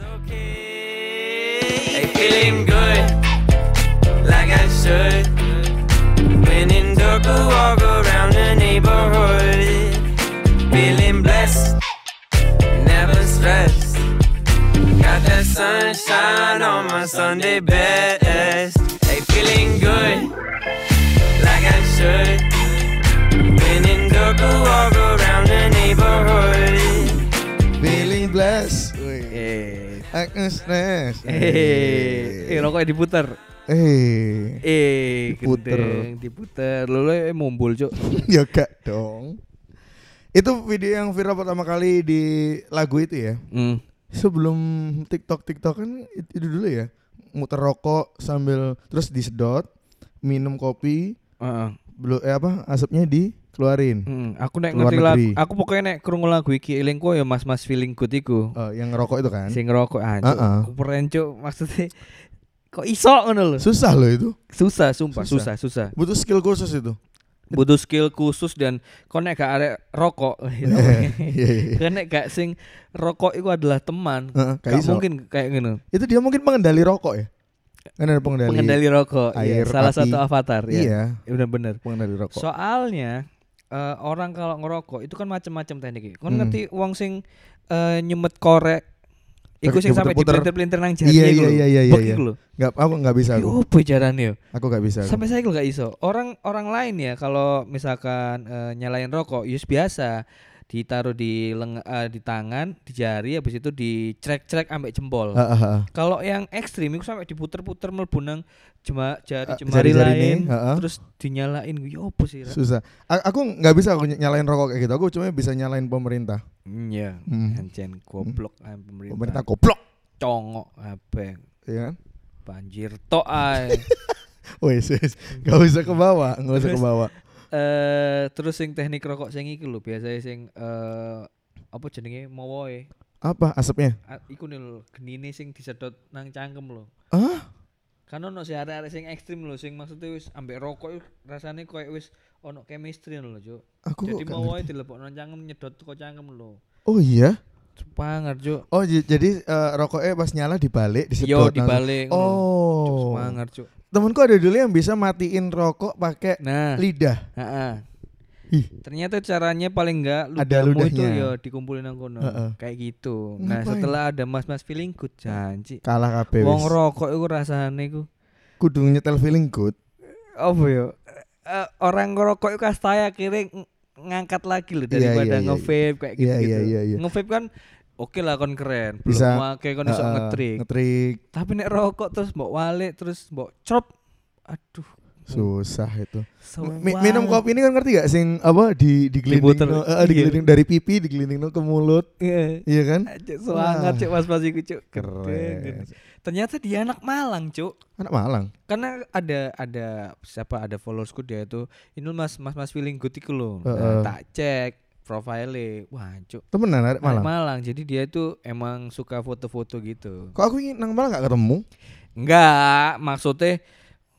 okay. Hey, feeling good, like I should. When in darker, walk around the neighborhood. Feeling blessed, never stressed. Got that sunshine on my Sunday best. Hey, feeling good, like I should. When in darker, walk Agnes Ness. Eh, eh rokoknya diputer. Eh. Eh, Diputer. gendeng, diputer. Lu eh, mumbul, Cuk. ya gak dong. Itu video yang viral pertama kali di lagu itu ya. Hmm. Sebelum TikTok TikTok kan itu, dulu ya. Muter rokok sambil terus disedot, minum kopi, Heeh. belum eh apa asapnya dikeluarin. Hmm, aku nek Keluar ngerti lagu, aku pokoknya nek krungu lagu iki elingku ya Mas-mas feeling good iku. Oh, yang ngerokok itu kan. Sing ngerokok ah. Keren, Cuk. Maksudnya kok iso ngono lho. Susah loh itu. Susah, sumpah, Susah. susah, susah. Butuh skill khusus itu. Butuh skill khusus dan kok nek gak arek rokok. Iya, iya. Kan nek gak sing rokok itu adalah teman. Heeh, gak Gak iso. mungkin kayak ngono. Itu dia mungkin pengendali rokok ya. Kan ada pengendali. Pengendali rokok, iya, air, salah api. satu avatar ya. Iya, Bener-bener. pengendali rokok. Soalnya eh, orang kalau ngerokok itu kan macam-macam tekniknya. Kon Hmm. ngerti wong sing eh, nyumet korek Iku sing sampai dipelintir-pelintir nang jari Iya, iya, iya, iya, iya. iku lho. Nggak, aku nggak bisa aku. Yo yo? Aku nggak bisa. Sampai saya gak iso. Orang orang lain ya kalau misalkan eh, nyalain rokok, yus biasa ditaruh di leng eh, di tangan, di jari habis itu dicrek-crek ambek jempol. Ah, ah, ah. Kalau yang ekstrim itu sampai diputer-puter mlebu nang jema, jari Ah, jemari jari-jari lain, nih, ah, ah. terus dinyalain. Yo opo sih? Susah. A- aku nggak bisa aku ny- nyalain rokok kayak gitu. Aku cuma bisa nyalain pemerintah. Hmm, Iya, Hmm. ancen goblok ah, pemerintah. Pemerintah goblok, congok apa ya kan? banjir tok ae. Wes, wes. Gak usah ke bawah, nggak usah ke bawah. Eh terus sing teknik rokok sing iki lho, biasanya sing eh apa jenenge mowoe. Apa asapnya? A- Iku nih lho, genine sing disedot nang cangkem lho. Ah, Kan ono sih arek-arek sing ekstrim lho, sing maksudnya wis ambek rokok rasane koyo wis ono chemistry lho, Cuk. Jadi mowoe ngerti. dilepokno nang cangkem nyedot kok cangkem lho. Oh iya. Semangat, Cuk. Oh jadi eh, rokoknya pas nyala dibalik, disedot. Yo dibalik Oh. semangat, Cuk. Temenku ada dulu yang bisa matiin rokok pakai Nah, lidah. heeh. Ih. Ternyata caranya paling enggak Ada itu ya dikumpulin nang kono. Heeh. Kayak gitu. Nah, Ngapain? setelah ada mas-mas feeling good janji. Kalah kabeh Wong rokok iku rasane iku Kudu nyetel feeling good. apa ya? Eh, orang ngerokok itu kasta akhirnya ng- ngangkat lagi loh Iya, daripada iya, iya, nge-vape kayak Iya, gitu-gitu. iya, iya, iya. Nge-vape kan oke lah kon keren, Bisa, belum kayak kon iso Heeh, ngetrik. Ngetrik. Tapi nek rokok terus mbok walik terus mbok crop aduh Susah itu. Mi- minum kopi ini kan ngerti gak sing apa di digelinding Diputer. no, Iya. digelinding dari pipi digelinding no ke mulut, Iya. iya kan? Cuk, semangat cuk mas-mas iku cuk. Keren. Gede, gede. Ternyata dia anak Malang cuk. Anak Malang. Karena ada ada siapa ada followersku dia itu ini mas mas mas feeling good iku loh. Nah, tak cek profile wah cuk. Temenan anak Malang. Malang. Malang. Jadi dia itu emang suka foto-foto gitu. Kok aku ingin nang Malang gak ketemu? Enggak, maksudnya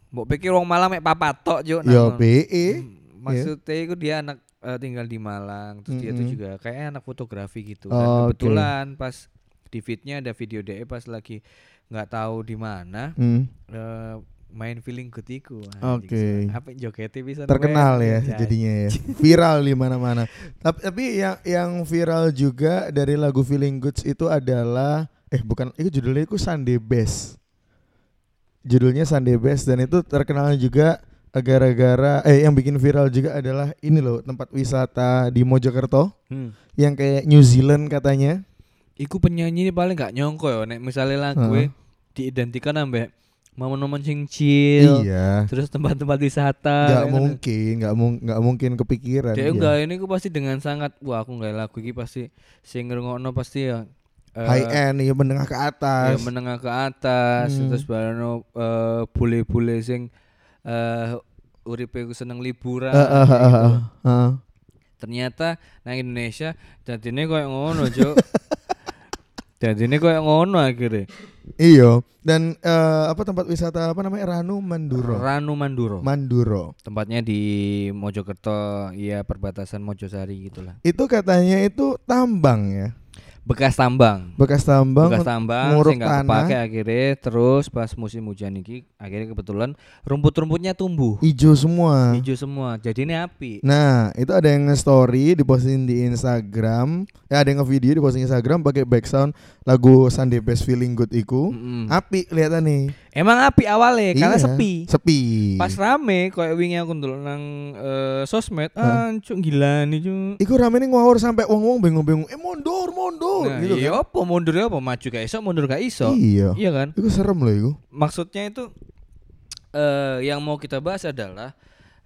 mbok pikir wong Malang mek papat tok. Ya nang- BE. Hmm, Maksudnya itu dia anak eh, tinggal di Malang, terus dia tuh juga kayak anak fotografi gitu. Oh, Dan oke. kebetulan pas di feednya ada video DE pas lagi nggak tahu di mana Hmm. eh, main feeling good iku. Oke. Apa jogetnya bisa Terkenal ya Janji. jadinya ya. Viral di mana-mana. Tapi tapi yang yang viral juga dari lagu Feeling Goods itu adalah eh bukan itu judulnya itu Sunday Best. Judulnya Sunday Best dan itu terkenal juga gara-gara eh yang bikin viral juga adalah ini loh tempat wisata di Mojokerto Hmm. yang kayak New Zealand katanya. Iku penyanyi ini paling gak nyongko ya nek misalnya lagu Heeh. diidentikan ambek momen-momen sing chill. Iya. Terus tempat-tempat wisata. Nggak gitu. mungkin, nggak mung- nggak mungkin kepikiran. Dia enggak ini aku pasti dengan sangat wah aku enggak lagu iki pasti sing ngrungokno pasti ya High end, ya menengah ke ya atas. menengah ke atas Hmm. terus barano eh, bule-bule sing eh uripe seneng liburan Eh, eh, kayak eh, gitu. eh, eh. ternyata nang Indonesia dadine koyo ngono Cuk dadine koyo ngono akhirnya Iya. Dan eh, apa tempat wisata apa namanya Ranu Manduro. Ranu Manduro Manduro. tempatnya di Mojokerto ya perbatasan Mojosari gitulah Itu katanya itu tambang ya. Bekas tambang. bekas tambang bekas tambang nguruk nggak tanah. kepake akhirnya terus pas musim hujan iki akhirnya kebetulan rumput-rumputnya tumbuh hijau semua. hijau semua jadi ini api Nah, itu ada yang nge-story diposting di Instagram. Ya ada yang nge-video di posting Instagram pakai background lagu Sunday Best Feeling Good iku. Mm-mm. Api kelihatan nih. Emang api awalnya karena Iya, sepi Sepi. pas rame kayak wingi aku ndelok nang eh, sosmed Hah? ah gila nih cuk Iku rame nih ngawur sampai wong-wong bingung-bingung. Eh mundur, mundur nah, gitu iya kan. apa mundur ya apa maju gak iso mundur gak iso Iya. iya kan Iku serem loh iku. maksudnya itu eh yang mau kita bahas adalah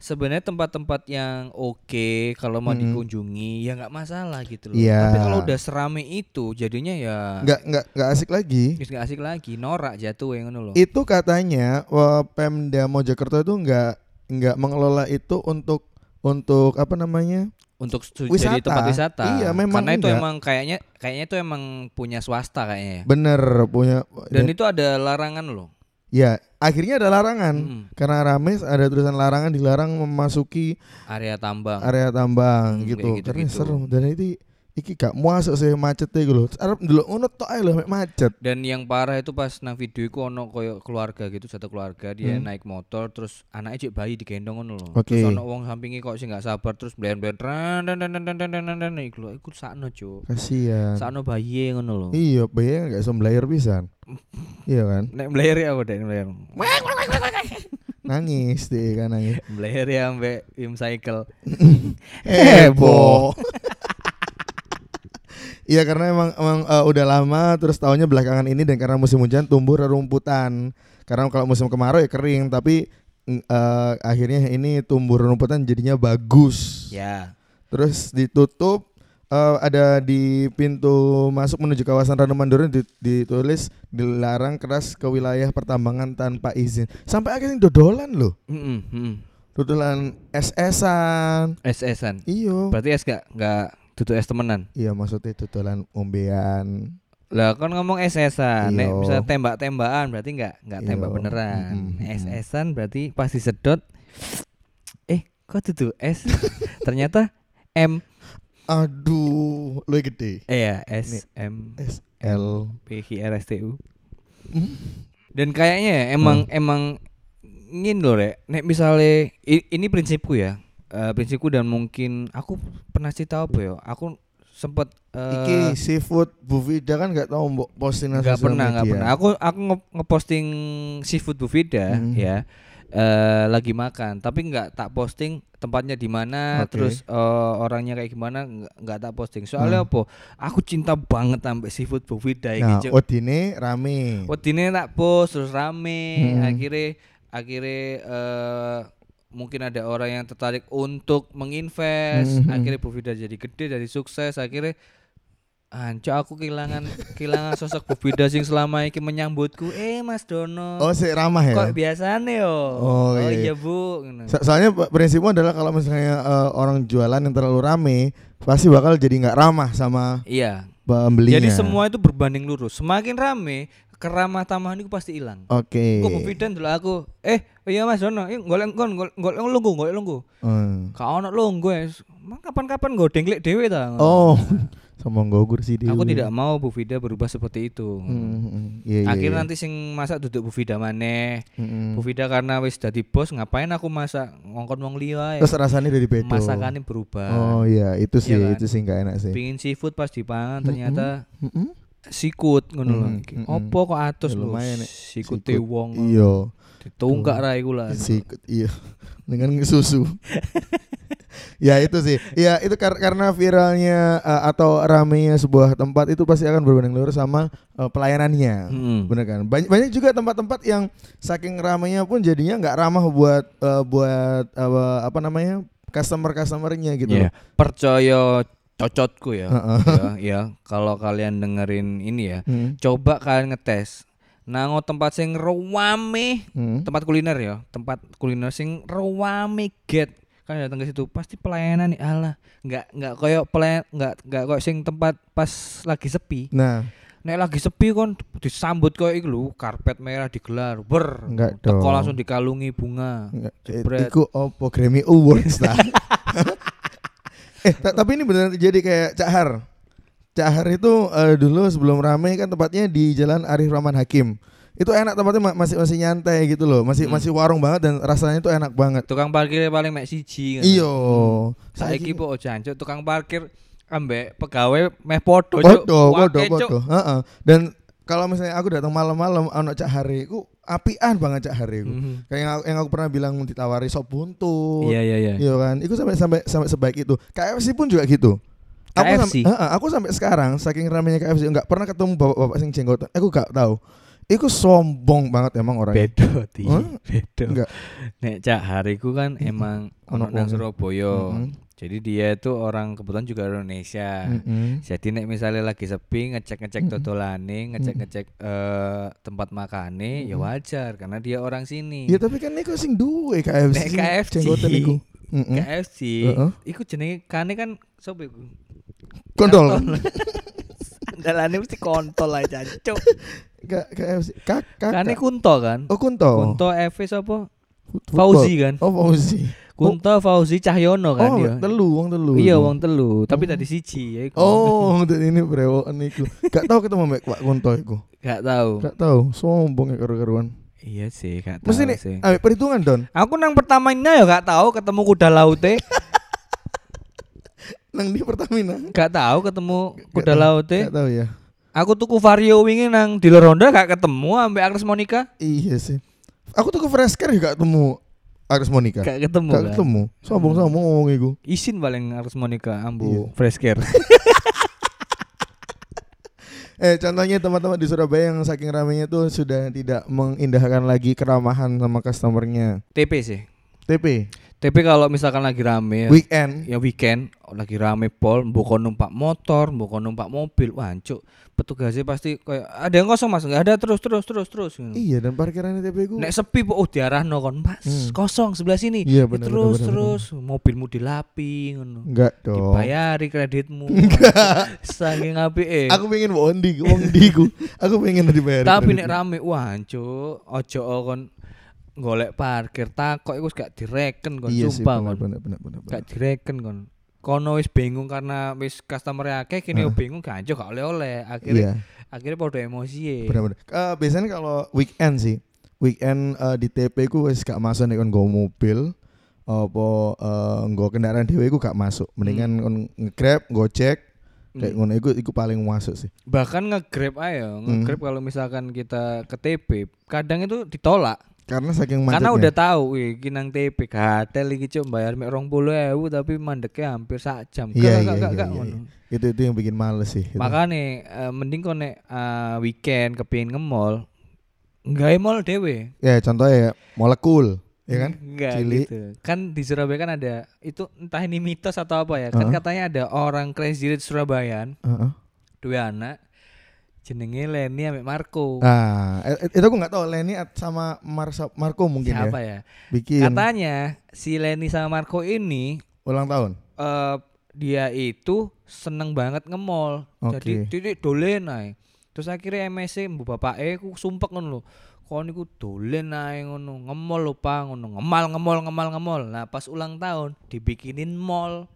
sebenarnya tempat-tempat yang oke kalau mau Mm-mm. dikunjungi ya nggak masalah gitu loh. Iya. Tapi kalau udah serame itu jadinya ya Nggak nggak nggak asik lagi. nggak asik lagi, norak jatuh yang ngono loh. Itu katanya wah, Pemda Mojokerto itu nggak nggak mengelola itu untuk untuk apa namanya? Untuk Wisata. jadi tempat wisata. Iya, memang Karena itu enggak. emang kayaknya kayaknya itu emang punya swasta kayaknya ya. Bener punya Dan itu ada larangan loh ya akhirnya ada larangan hmm. karena Rames ada tulisan larangan dilarang memasuki area tambang area tambang hmm, gitu. gitu gitu. serem dan itu iki gak masuk sih macet deh gitu Arab dulu ono tok lah macet dan yang parah itu pas nang video itu ono koyo keluarga gitu satu keluarga dia hmm. naik motor terus anaknya cek bayi digendong ono loh okay. terus ono uang sampingi kok sih gak sabar terus blend-blend dan dan dan dan dan dan dan dan lho iku sakno cuy. kasihan sakno bayi ono loh iya bayi gak iso bisa. iya kan? Nek mlayer ya apa dek mlayer? Nangis deh kan nangis. Mlayer ya ambek Im Cycle. Heboh. Iya karena emang emang eh, udah lama terus tahunnya belakangan ini dan karena musim hujan tumbuh rerumputan. Karena kalau musim kemarau ya kering tapi eh, akhirnya ini tumbuh rerumputan jadinya bagus. Ya. Terus ditutup eh, ada di pintu masuk menuju kawasan Ranu Mandura di- ditulis dilarang keras ke wilayah pertambangan tanpa izin. Sampai akhirnya dodolan loh. Heeh, heeh. Dodolan SS-an. SS-an. Iyo. Berarti es gak gak duduk es temenan. Iya maksudnya dodolan ombean. Lah kan ngomong SS-an, nek bisa tembak-tembakan berarti nggak nggak tembak beneran. Mm-mm, mm-mm. SS-an berarti pas disedot eh kok itu S? Ternyata M Aduh, lu gede. eh ya S M S L. P Q R S T U. Hmm? Dan kayaknya ya, emang emang ngin loh rek. Nek misalnya ini prinsipku ya. Eh, prinsipku dan mungkin aku pernah cerita apa ya? Aku sempet eh, Iki seafood Bu Vida kan gak tau mbok posting nggak pernah nggak pernah aku aku nge- ngeposting seafood Bu Vida Hmm. ya eh lagi makan tapi nggak tak posting tempatnya di mana Oke. terus eh, orangnya kayak gimana nggak tak posting soalnya Hmm. apa aku cinta banget sampai seafood Bu Vida Nah, Cuk. Odine rame. Wedine tak post terus rame Hmm. akhirnya akhirnya eh, mungkin ada orang yang tertarik untuk menginvest Hmm. akhirnya Bu Vida jadi gede jadi sukses akhirnya Anco aku kehilangan kehilangan sosok Bu Vida sing selama ini menyambutku eh Mas Dono Oh, sih ramah ya. kok biasanya yo Oh, iya, iya. iya Bu. So- soalnya prinsipmu adalah kalau misalnya eh, orang jualan yang terlalu rame pasti bakal jadi nggak ramah sama iya pembelinya. jadi semua itu berbanding lurus semakin rame keramah tamahan itu pasti hilang Oke. Kok Bu Vida dulu aku eh iya Mas Dono yuk golek kon golek lungguh golek lungguh Hmm. Kau ono lungguh ya kapan-kapan gue dengklek dewe ta Oh, sombong gogur sih dia. Aku tidak mau Bu Vida berubah seperti itu Hmm, hmm, iya, Akhirnya iya. nanti sing masak duduk Bu Vida maneh Hmm. Bu Vida karena wis dadi bos ngapain aku masak ngongkon wong liya ya. Terus rasanya dari beda. Masakannya berubah. Oh iya, itu sih, Iya kan? itu sih nggak enak sih. Pingin seafood pas dipangan Mm-mm. ternyata Mm-mm. sikut ngono lho. Mm, Iki. mm, Opo kok atus Ya, lho. Sikute Sikut. wong. Iya, Ditunggak ra iku lah. sikut iya. Dengan susu. ya itu sih. Ya itu kar- karena viralnya uh, atau ramenya sebuah tempat itu pasti akan berbanding lurus sama uh, pelayanannya. Mm. Bener kan? Banyak banyak juga tempat-tempat yang saking ramenya pun jadinya nggak ramah buat uh, buat uh, apa namanya? customer-customernya gitu. Loh. Percaya cocotku ya. Heeh. ya, ya. Kalau kalian dengerin ini ya, Hmm. coba kalian ngetes. Nango tempat sing rame Hmm. tempat kuliner ya tempat kuliner sing rame get kan datang ke situ pasti pelayanan nih alah nggak nggak koyo pelayan nggak nggak koyo sing tempat pas lagi sepi Nah, nek lagi sepi kon disambut koyo iku lho karpet merah digelar ber teko langsung dikalungi bunga Enggak. Iku opo Grammy Awards ta. eh ta- tapi ini beneran jadi kayak Cak Har. Cak Har itu eh, dulu sebelum rame kan tempatnya di Jalan Arif Rahman Hakim. Itu enak tempatnya ma- masih masih nyantai gitu loh, masih Hmm. masih warung banget dan rasanya itu enak banget. Tukang parkirnya paling mek siji. ngono. Iyo. Saiki po jancuk tukang parkir ambek pegawai meh podo Podo, podo, podo. Heeh. Dan kalau misalnya aku datang malam-malam ono Cak Hari ku apian banget Cak Hari ku. Mhm. Kayak yang aku, yang aku pernah bilang ditawari sop buntut. Iya iya iya. Iya kan? Itu sampai sampai sampai sebaik itu. KFC pun juga gitu. Aku KFC? sampai, Heeh, aku sampai sekarang saking ramenya KFC nggak pernah ketemu bapak-bapak sing jenggotan. Aku gak tahu. Iku sombong banget emang orangnya. Bedo ti. Hah? Bedo. Enggak. Nek Cak Hariku kan emang Ono ono nang. Surabaya. Mm-mm. Jadi dia itu orang kebetulan juga Indonesia. Mm-mm. Jadi nek misalnya lagi sepi ngecek-ngecek Mm-mm. dodolane, ngecek-ngecek eh, tempat makane ya Mm-mm. wajar karena dia orang sini. Ya tapi kan iku sing duwe KFC. Nek KFC. Iku. Mm-mm. KFC. Heeh. Iku jenenge kane kan sapa iku? Kontol. Andalane mesti kontol aja jancuk. KFC. Kak, kak. Kane kunto kan? Oh Kunto. Kunto FV sapa? Fut- Fauzi kan? Oh Fauzi. Kunto Fauzi Cahyono kan oh, dia. telu, wong telu. Iya wong telu, tapi Oh. tadi siji ya iku. Oh, dan ini brewokan iku. Gak tahu ketemu Mek Pak Kunto iku. Gak tahu. Gak tahu, sombong ya karu-karuan. Iya sih, gak tahu Mesti nih, sih. ayo perhitungan Don. Aku nang pertamanya ya gak tahu ketemu kuda laute. Nang di Pertamina. gak tahu ketemu kuda laute. Gak tahu ya. Aku tuku Vario wingi nang di Ronda gak ketemu ambek Agnes Monica. Iya sih. Aku tuh ke Fresker gak ketemu Agnes Monica. Gak ketemu Gak ketemu. Sombong-sombong iku. Isin paling Agnes Monica ambu Iya. fresh care. Eh contohnya teman-teman di Surabaya yang saking ramenya tuh sudah tidak mengindahkan lagi keramahan sama customernya. TP sih. TP, TP kalau misalkan lagi rame ya, weekend. ya weekend lagi rame pol, mbok numpak motor, mbok numpak mobil, wah cuk, petugasnya pasti kayak ada yang kosong mas, nggak ada terus terus terus terus. gitu. Iya dan parkiran TP ku. Nek sepi po oh diarahno kon, Mas, Hmm. kosong sebelah sini. Iya Ya, benar terus benar, terus mobilmu dilapi ngono. Enggak dong. Dibayari kreditmu. Saking apike. Aku pengen wong di, wong ku. Aku pengen dibayar. Tapi nek rame wah cuk, ojo kon golek parkir takok iku wis gak direken kon iya sumpah kon. Gak direken kon. Kono wis bingung karena wis customer akeh kene Heeh. bingung gak anjo gak oleh-oleh. Akhirnya Iya, akhirnya podo emosi. benar benar. Eh, biasanya kalau weekend sih, weekend eh, di TP ku wis gak masuk nek kon nggo mobil apa eh, nggo kendaraan dhewe ku gak masuk. Mendingan kon nge-grab, gojek, kayak Hmm. ngono iku iku paling masuk sih. bahkan nge-grab ayo Hmm. nge-grab kalau misalkan kita ke TP kadang itu ditolak Karena saking macetnya. karena udah tahu wih iki nang TP gatel iki cuk bayar mek 20.000 tapi mandeknya hampir sak jam Iya, Gak, iya, gak, iya, gak, iya, ngono. itu itu yang bikin males sih. gitu. makanya eh, mending kau nek eh, weekend kepingin nge-mall nggak mall dewe Ya contohnya ya molekul, ya kan? Enggak Cilik. gitu. Kan di Surabaya kan ada itu entah ini mitos atau apa ya. Kan Heeh. katanya ada orang crazy rich Surabayaan, Heeh. dua anak jenenge Leni ambek Marco. Nah, itu aku nggak tahu Leni sama Marsa, Marco mungkin Siapa ya. ya? Bikin Katanya si Leni sama Marco ini ulang tahun. eh dia itu seneng banget nge-mall. Jadi Oke. titik dolen ae. Terus akhirnya MSC mbu bapake ku sumpek ngono lho. Kon niku dolen ae ngono, nge-mall lho Pak ngono. Ngemal ngemol ngemal ngemol. Nah, pas ulang tahun dibikinin mall.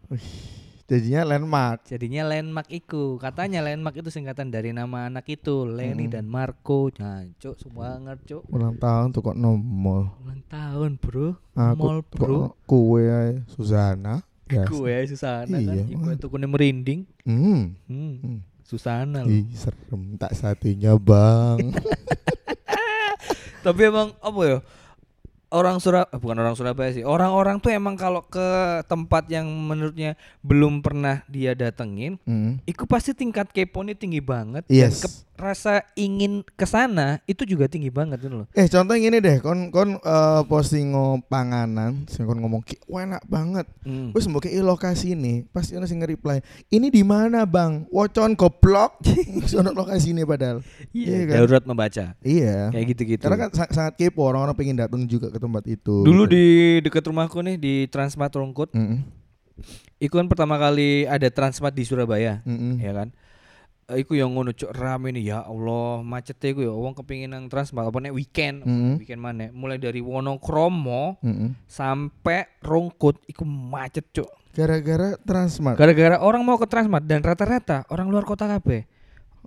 Jadinya landmark. Jadinya landmark iku. Katanya landmark itu singkatan dari nama anak itu, Leni Mm. dan Marco. Nah, cuk, semangat, cuk. Ulang tahun tuh kok nomol. Ulang tahun, Bro. Aku Mall, Bro. kue Susana. Ya. Gue Susana kan, Iya, iku Mas. tukune merinding. Hmm. Hmm. Hmm. Susana loh. Ih, serem tak satunya, Bang. Tapi emang apa ya? Orang Surabaya bukan orang Surabaya sih. Orang-orang tuh emang kalau ke tempat yang menurutnya belum pernah dia datengin, Hmm. itu pasti tingkat kepo-nya tinggi banget Yes. dan ke- rasa ingin ke sana itu juga tinggi banget gitu loh. Eh contoh gini deh, kon kon eh, posting panganan, sing kon ngomong enak banget. Hmm. Wes mbok lokasi ini, pasti ono sing nge-reply. Ini di mana, Bang? Wocon goblok. Ono lokasi ini padahal. Iya kan? Darurat membaca. Iya. Kayak gitu-gitu. Karena kan sa- sangat kepo orang-orang pengen datang juga ke tempat itu. Dulu gitu. di dekat rumahku nih di Transmart Rungkut, Mm-mm. itu kan pertama kali ada Transmart di Surabaya, Mm-mm. ya kan? Iku yang ngono cuk rame nih ya Allah macetnya iku ya wong kepingin nang Transmart apa nek weekend Mm-mm. weekend mana mulai dari Wonokromo Mm-mm. sampai Rungkut iku macet cuk Gara-gara Transmart. Gara-gara orang mau ke Transmart dan rata-rata orang luar kota kabeh.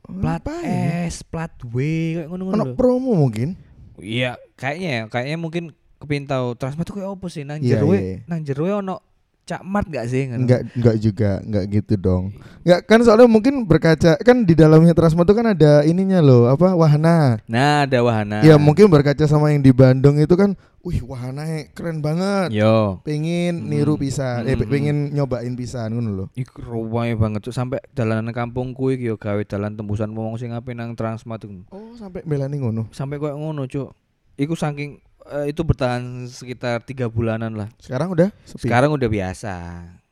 Plat Ngapain? S, plat W kayak ngono-ngono. Ono promo mungkin. Iya, kayaknya ya, kayaknya mungkin kepin tahu Transmart tuh kayak apa sih nang Iya, jero iya, e- iya. nang jero e ono Cak Mart gak sih? ngono? Enggak enggak juga, enggak gitu dong. Enggak kan soalnya mungkin berkaca kan di dalamnya Transmart itu kan ada ininya loh, apa wahana. Nah, ada wahana. Ya mungkin berkaca sama yang di Bandung itu kan, wih wahana keren banget. Yo. Pengen Hmm. niru pisan, eh Hmm. pengen nyobain pisan ngono loh. Iku ruwai banget tuh sampai jalanan kampungku iki yo gawe dalan tembusan wong sing ape nang Transmart. Oh, sampai belani ngono. Sampai koyo ngono, Cuk. Iku saking eh, itu bertahan sekitar tiga bulanan lah. Sekarang udah sepi. Sekarang udah biasa.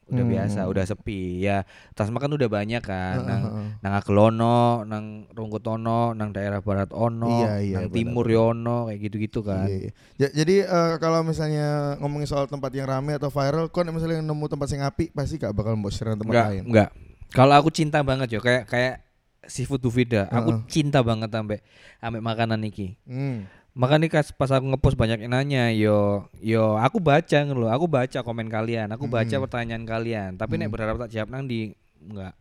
Udah Hmm. biasa, udah sepi. Ya, Transmart kan udah banyak kan. Heeh, Nang heeh. nang Agelono, nang Rungkutono, nang daerah barat ono, Iya, iya, nang benar, timur yono kayak gitu-gitu kan. Iya, iya. Ja- jadi eh, kalau misalnya ngomongin soal tempat yang rame atau viral, kon misalnya nemu tempat yang api pasti gak bakal mau share tempat Enggak, lain. enggak. Kalau aku cinta banget yo kayak kayak seafood Duvida. Aku Heeh. cinta banget sampai sampai makanan iki. Hmm. Makanya kas pas aku ngepost banyak yang nanya, yo yo aku baca ngono lho, aku baca komen kalian, aku baca Mm. pertanyaan kalian. Tapi nek Mm. berharap tak jawab nang di enggak.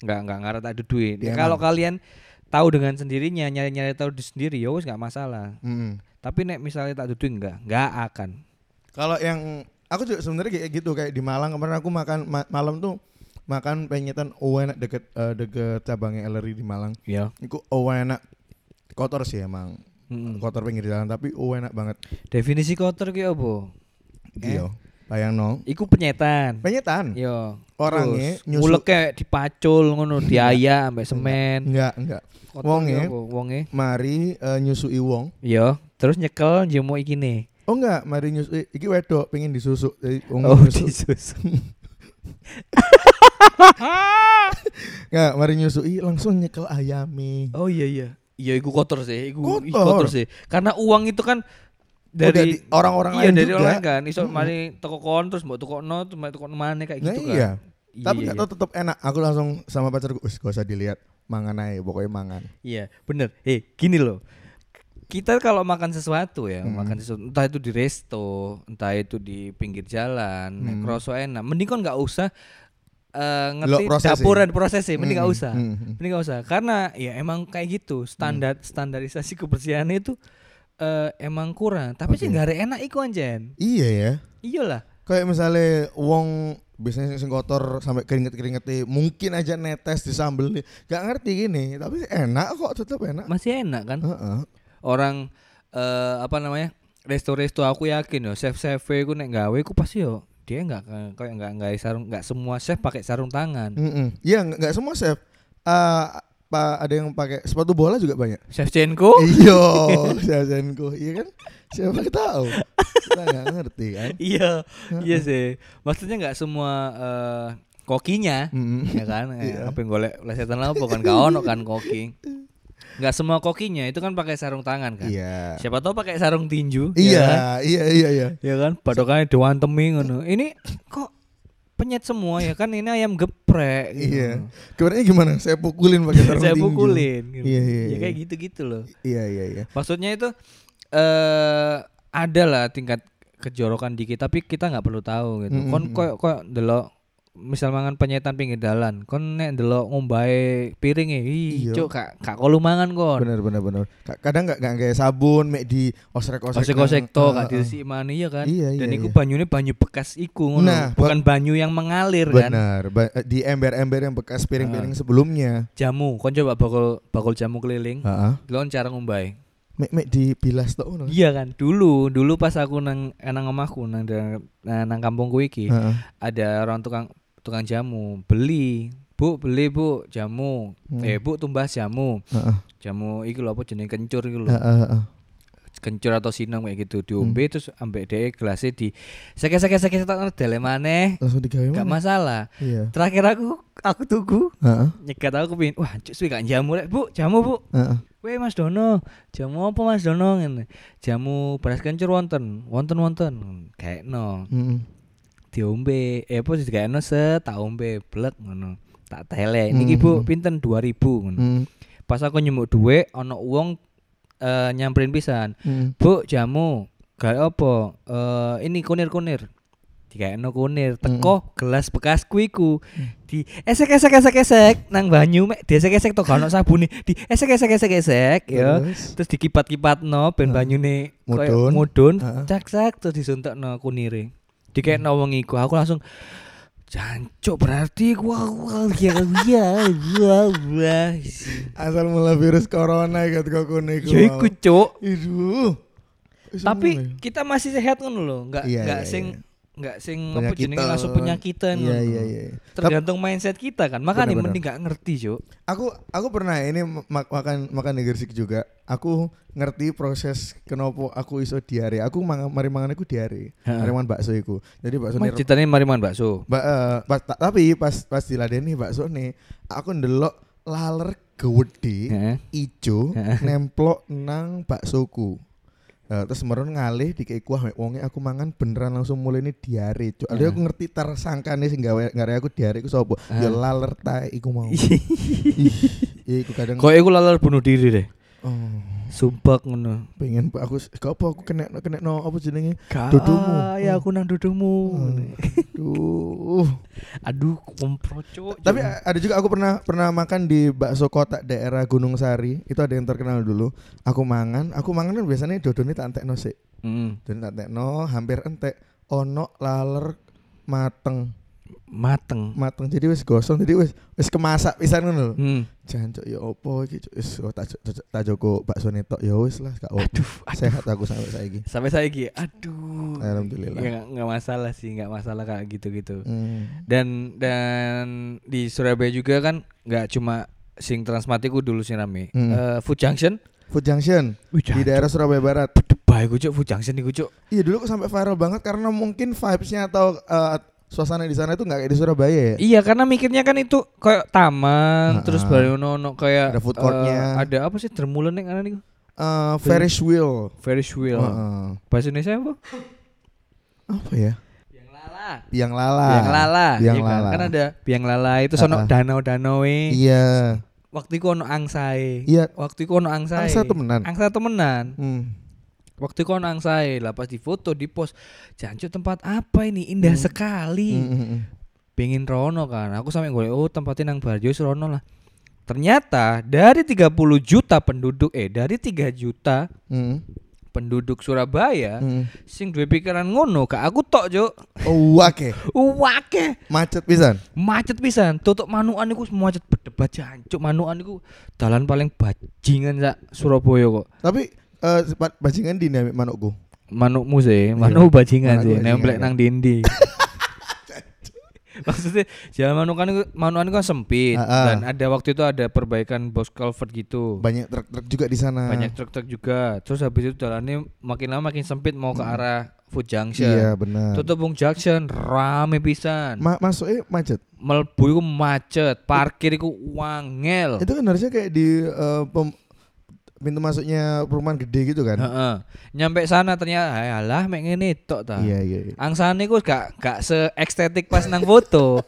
Enggak enggak ngarep tak duduin. Di Kalau emang. kalian tahu dengan sendirinya nyari-nyari tahu di sendiri ya wis enggak masalah. Mm. Tapi nek misalnya tak duduin enggak, enggak akan. Kalau yang aku juga sebenarnya kayak gitu kayak di Malang kemarin aku makan ma- malam tuh makan penyetan enak deket eh, deket cabangnya Ellery di Malang. Ya. Iku enak kotor sih emang kotor pinggir jalan tapi enak banget. Definisi kotor ki apa? Eh? yo. Bayang no. Iku penyetan. Penyetan. Yo. Orangnya Terus, nyusu- ngulek kayak dipacul ngono, diaya ambek semen. Enggak, enggak. Wonge. Wonge. Mari eh, nyusui wong. Yo, terus nyekel jemo iki nih. Oh enggak, mari nyusui iki wedok pengen disusuk. Jadi wong Oh, nyusuk. disus. Enggak, mari nyusui langsung nyekel ayami. Oh iya iya. Iya iku kotor sih, iku iku Kotor. kotor sih. Karena uang itu kan Udah dari orang-orang iya lain dari juga. orang kan. Iso Mm-mm. mari toko kon terus mbok mbok tukokno maneh kayak Nah, gitu kan. iya. Iya, Tapi iya, tahu tetap enak. Aku langsung sama pacarku, "Wis gak usah dilihat, mangan aja, pokoknya mangan." Iya, bener. Eh, gini loh. Kita kalau makan sesuatu ya, Hmm. makan sesuatu entah itu di resto, entah itu di pinggir jalan, Hmm. kroso enak. Mending kan nggak usah eh, ngerti Lo prosesi. dapuran prosesnya, mending nggak Hmm, usah. hmm, hmm. Mending nggak usah. Karena ya emang kayak gitu, standar standarisasi kebersihannya itu eh, emang kurang. Tapi sih Oke. nggak ada enak iku anjen. Iya ya. Iyalah. Kayak misalnya wong biasanya sing kotor sampai keringet-keringet mungkin aja netes di sambel nih. Gak ngerti gini, tapi enak kok tetap enak. Masih enak kan? Heeh. Orang eh, apa namanya? Resto-resto aku yakin yo, chef-chef ku nek gawe ku pasti yo dia nggak kayak- nggak nggak sarung nggak semua chef pakai sarung tangan. Iya, nggak nggak semua chef. Eh, pa, ada yang pakai sepatu bola juga banyak. Chef Chenko Iya, Shazenko. Iya kan? Siapa tahu? Kita nggak ngerti kan? iya iya sih maksudnya nggak semua eh, kokinya Mm-mm. ya kan Iya. apa yang golek lesetan apa kan gak ono kan koki nggak semua kokinya itu kan pakai sarung tangan kan Iya. siapa tahu pakai sarung tinju Iya, ya kan, iya, iya, iya. ya kan padokannya dewan temi ngono ini kok penyet semua ya kan ini ayam geprek gitu. Iya. Kemarin gimana? Saya pukulin pakai sarung saya tinju. pukulin gitu. Iya, iya, ya iya. kayak gitu-gitu loh Iya, iya, iya. maksudnya itu eh ada lah tingkat kejorokan dikit tapi kita nggak perlu tahu gitu. Mm, Kon mm, mm. koyo koyo delok misal mangan penyetan pinggir dalan, kon nek delok ngombae piringe, Iya. cuk kak kak kolu mangan kon. Benar, benar. Ka- Kadang nggak nggak kayak sabun, mek di osrek-osrek. Osek-osek nang- to Ah, kak ah. diresiki mana iya kan. Iya, Dan iku iya. banyune banyu bekas iku ngono. Nah, bukan banyu yang mengalir kan. Benar, ba- eh, di ember-ember yang bekas piring-piring sebelumnya. Jamu, kon coba bakul bakul jamu keliling. Heeh. Delok cara ngombae. Mek mek dibilas tok ngono. Iya kan. Dulu, dulu pas aku nang eh, nang omahku nang nah, nang kampungku iki. Heeh. ada orang tukang tukang jamu beli bu beli bu jamu Hmm. eh bu tumbas jamu Heeh. jamu iki lho apa jenenge kencur iki lho Heeh, heeh. kencur atau sinam kayak gitu diombe Hmm. terus ambek dhek gelasnya di seke seke seke tak dele maneh Langsung digawe gak masalah Iya. terakhir aku aku tuku Heeh. nyegat aku pin wah cuk suwi gak jamu rek bu jamu bu Heeh. Weh Mas Dono, jamu apa Mas Dono ngene? Jamu beras kencur wonten, wonten wonten. Kayak no. Heeh. Diombe. Eh apa sih kayak set tak ombe blek ngono. Tak tele. Bu Hmm. pinten? 2000 ngono. Hmm. pas aku nyemuk duit ono uang eh, nyamperin pisan. Hmm. bu jamu. Gak apa? Eh, ini kunir kunir dikekno kunir. Teko gelas bekasku iku di esek esek esek esek nang banyu mek esek esek to gak ono sabune di esek esek esek esek ya. Terus? terus dikipat-kipatno ben banyune koyo Mudhun. mudhun Heeh. cak cak terus disuntekno kunire dikekno wong iku aku langsung Jancuk berarti gua gua ya ya wah wah Asal mula virus corona iku kok kene iku. ya iku cuk tapi ya. kita masih sehat ngono lho nggak Iya, nggak iya, sing iya. Nggak sing apa jenenge langsung penyakitan Iya iya iya. Tergantung mindset kita kan makanya Bener-bener. mending nggak ngerti cuk aku aku pernah ini mak- makan makan di Gresik juga. Aku ngerti proses kenapa aku iso diare. Aku mangan mari mangan aku diare. Mari mangan bakso iku. Jadi bakso Mas ceritanya mari mangan bakso Ba, eh, pas, ta- tapi pas pas diladeni bakso nih, aku ndelok laler gede ijo nemplok nang baksoku. Eh, terus meron ngalih di kuah wonge aku mangan beneran langsung mulai ini diare. Cuk. Ada aku ngerti tersangkane sing gawe ngare aku diare iku sapa? Ya laler tae iku mau. Ih, iku kadang kok iku lalar bunuh diri deh oh, sumpah ngono pengen aku gak apa aku kena kena no apa jenenge? Dudumu. ya aku nang dudumu Duh. Aduh kompro cuk Tapi ada juga aku pernah pernah makan di bakso kotak daerah Gunung Sari. Itu ada yang terkenal dulu. Aku mangan, aku mangan kan biasanya dodone tak entekno sik. Mm, Dodone tak entekno hampir entek. Ono laler mateng, mateng mateng. Jadi wis gosong, jadi wis wis kemasak pisan ngono lho. Hmm. Jancuk ya opo iki Cuk? wis oh, tak tak- tak joko bakso netok ya wis lah gak opo. aduh Sehat aku sampai saiki. sampai saya gitu aduh Alhamdulillah. ya masalah sih nggak masalah kayak gitu gitu Hmm. dan dan di Surabaya juga kan nggak cuma sing Transmati ku dulu sih rame Hmm. Eh, Food Junction Food Junction di daerah Surabaya Barat. baik gue Food Junction nih gue Iya dulu kok sampai viral banget karena mungkin vibes-nya atau eh, suasana di sana itu nggak kayak di Surabaya ya. Iya karena mikirnya kan itu kayak taman Ha-ha. terus baru ono kayak Ada food courtnya. ada apa sih Dermulen yang ana nih Eh, Ferris wheel. Ferris wheel Heeh. bahasa Indonesia apa Apa ya? biang lala Biang lala. biang lala Biang iya kan? lala. kan ada biang lala itu sono danau-danau Iya. waktu itu ono angsae Iya. waktu itu ono angsae Angsa temenan. angsa temenan Hmm. Waktu itu ono angsae lah pas difoto di post jancuk tempat apa ini indah Hmm. sekali Hmm, hmm, hmm. pengen rono kan aku sampai gue oh tempatnya nang Barjo rono lah ternyata dari 30 juta penduduk eh dari 3 juta Hmm, penduduk Surabaya hmm. sing duwe pikiran ngono gak aku tok juk Oh, oke. wake Macet pisan. macet pisan tutup manukan iku macet berdebat jancuk manukan iku dalan paling bajingan sak Surabaya kok Tapi eh ba- bajingan di nih manukku. manukmu sih manuk bajingan Manuk sih bajingan, nemplek nang dindi maksudnya jalan manukan itu manukan itu kan sempit Ah, ah. dan ada waktu itu ada perbaikan box culvert gitu Banyak truk-truk juga di sana. banyak truk-truk juga terus habis itu jalannya makin lama makin sempit mau ke arah Food Junction Iya, benar. tutup Bung Junction rame pisan Ma masuknya macet. melbu iku macet parkir iku wangel Itu kan harusnya kayak di pem- pintu masuknya perumahan gede gitu kan. Heeh. nyampe sana ternyata alah mek ngene tok ta Iya, iya. iya. angsane ku gak gak se estetik pas nang foto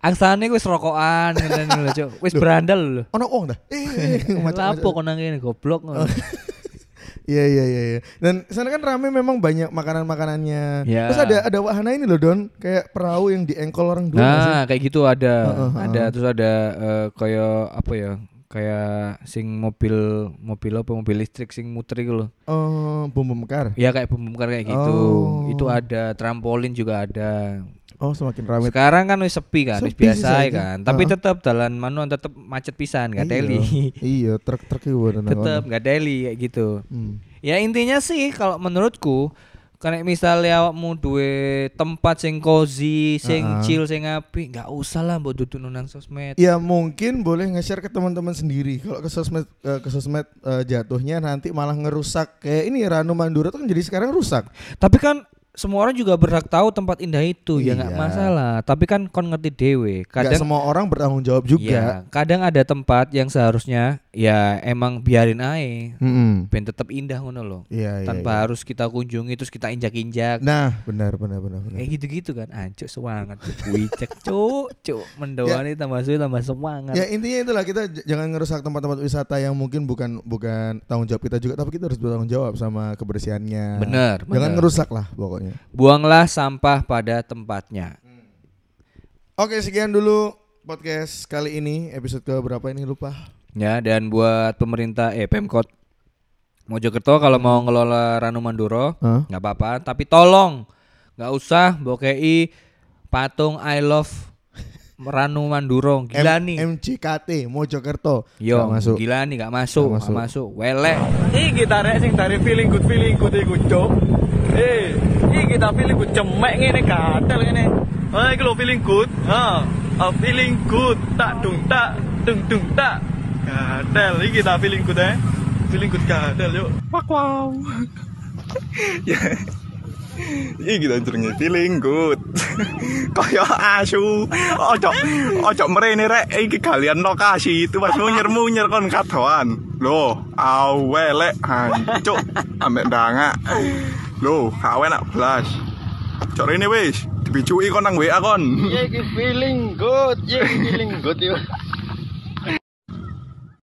angsane ku wis rokokan ngene lho cuk wis berandal lho Ono wong dah. Eh, macet-macet. lapo kok nang ngene goblok ngono. Iya iya iya iya. Dan sana kan rame memang banyak makanan-makanannya. Ya. Terus ada ada wahana ini loh Don, kayak perahu yang diengkol orang sih? Nah, kayak gitu ada. Heeh, ada heeh. terus ada eh, kayak apa ya? Kayak sing mobil mobil apa mobil listrik sing muter itu loh. Oh, bom bom mekar. Ya kayak pembongkar kayak gitu. Oh. Itu ada, trampolin juga ada. Oh, semakin ramai. Sekarang kan wis sepi kan, wis Sepi biasa saiki. kan. Tapi Heeh. tetap dalan manuan tetap macet pisan, gak Iya. teli. Iya, truk-truk itu tetap gak teli kayak gitu. Hmm. Ya intinya sih kalau menurutku karena misalnya awakmu duwe tempat sing cozy, sing Heeh. chill, sing api, nggak usah lah mbok duduk nang sosmed. Ya mungkin boleh nge-share ke teman-teman sendiri. Kalau ke sosmed eh, ke sosmed eh, jatuhnya nanti malah ngerusak kayak ini Ranu Mandura tuh kan jadi sekarang rusak. Tapi kan semua orang juga berhak tahu tempat indah itu ya nggak Iya. masalah. Tapi kan kon ngerti dewe. Gak Kadang semua orang bertanggung jawab juga. ya, kadang ada tempat yang seharusnya ya emang biarin ae. Mm-mm. Ben tetap indah ngono loh. Iya, iya, Tanpa iya. harus kita kunjungi terus kita injak-injak. Nah, benar benar benar benar. Kayak gitu-gitu kan Ancuk semangat Wicek cuk Cuk Mendawani tambah suwe tambah semangat Ya intinya itulah kita jangan ngerusak tempat-tempat wisata yang mungkin bukan bukan tanggung jawab kita juga tapi kita harus bertanggung jawab sama kebersihannya. Bener Jangan bener. ngerusak lah pokoknya. Pokoknya. Buanglah sampah pada tempatnya. Oke, sekian dulu podcast kali ini. Episode ke berapa ini lupa. Ya, dan buat pemerintah eh Pemkot Mojokerto kalau mau ngelola Ranu Manduro nggak apa-apa, tapi tolong nggak usah bokei patung I love Ranu Manduro. Gila M- nih. MCKT Mojokerto. Yo, Nggak masuk. gila nih nggak masuk, nggak masuk. masuk. Welek. Iki kita sing dari feeling good feeling good iku cuk. Eh, iki kita feeling good cemek ngene gatel ngene. Ah iki lho feeling good. Ha, ah, feeling good tak dung tak dung dung tak. Gatel iki kita feeling good eh. Feeling good gatel yuk. Wak wow. ya. Iki kita jenenge feeling good. Kaya asu. Ojo ojo mrene rek iki galian lokasi itu pas munyer-munyer kon kadoan. Loh, awelek hancuk ambek ndangak. Loh, gak enak blas. Cok rene wis, dibicuki kon nang WA kon. Iki feeling good, iki feeling good yo.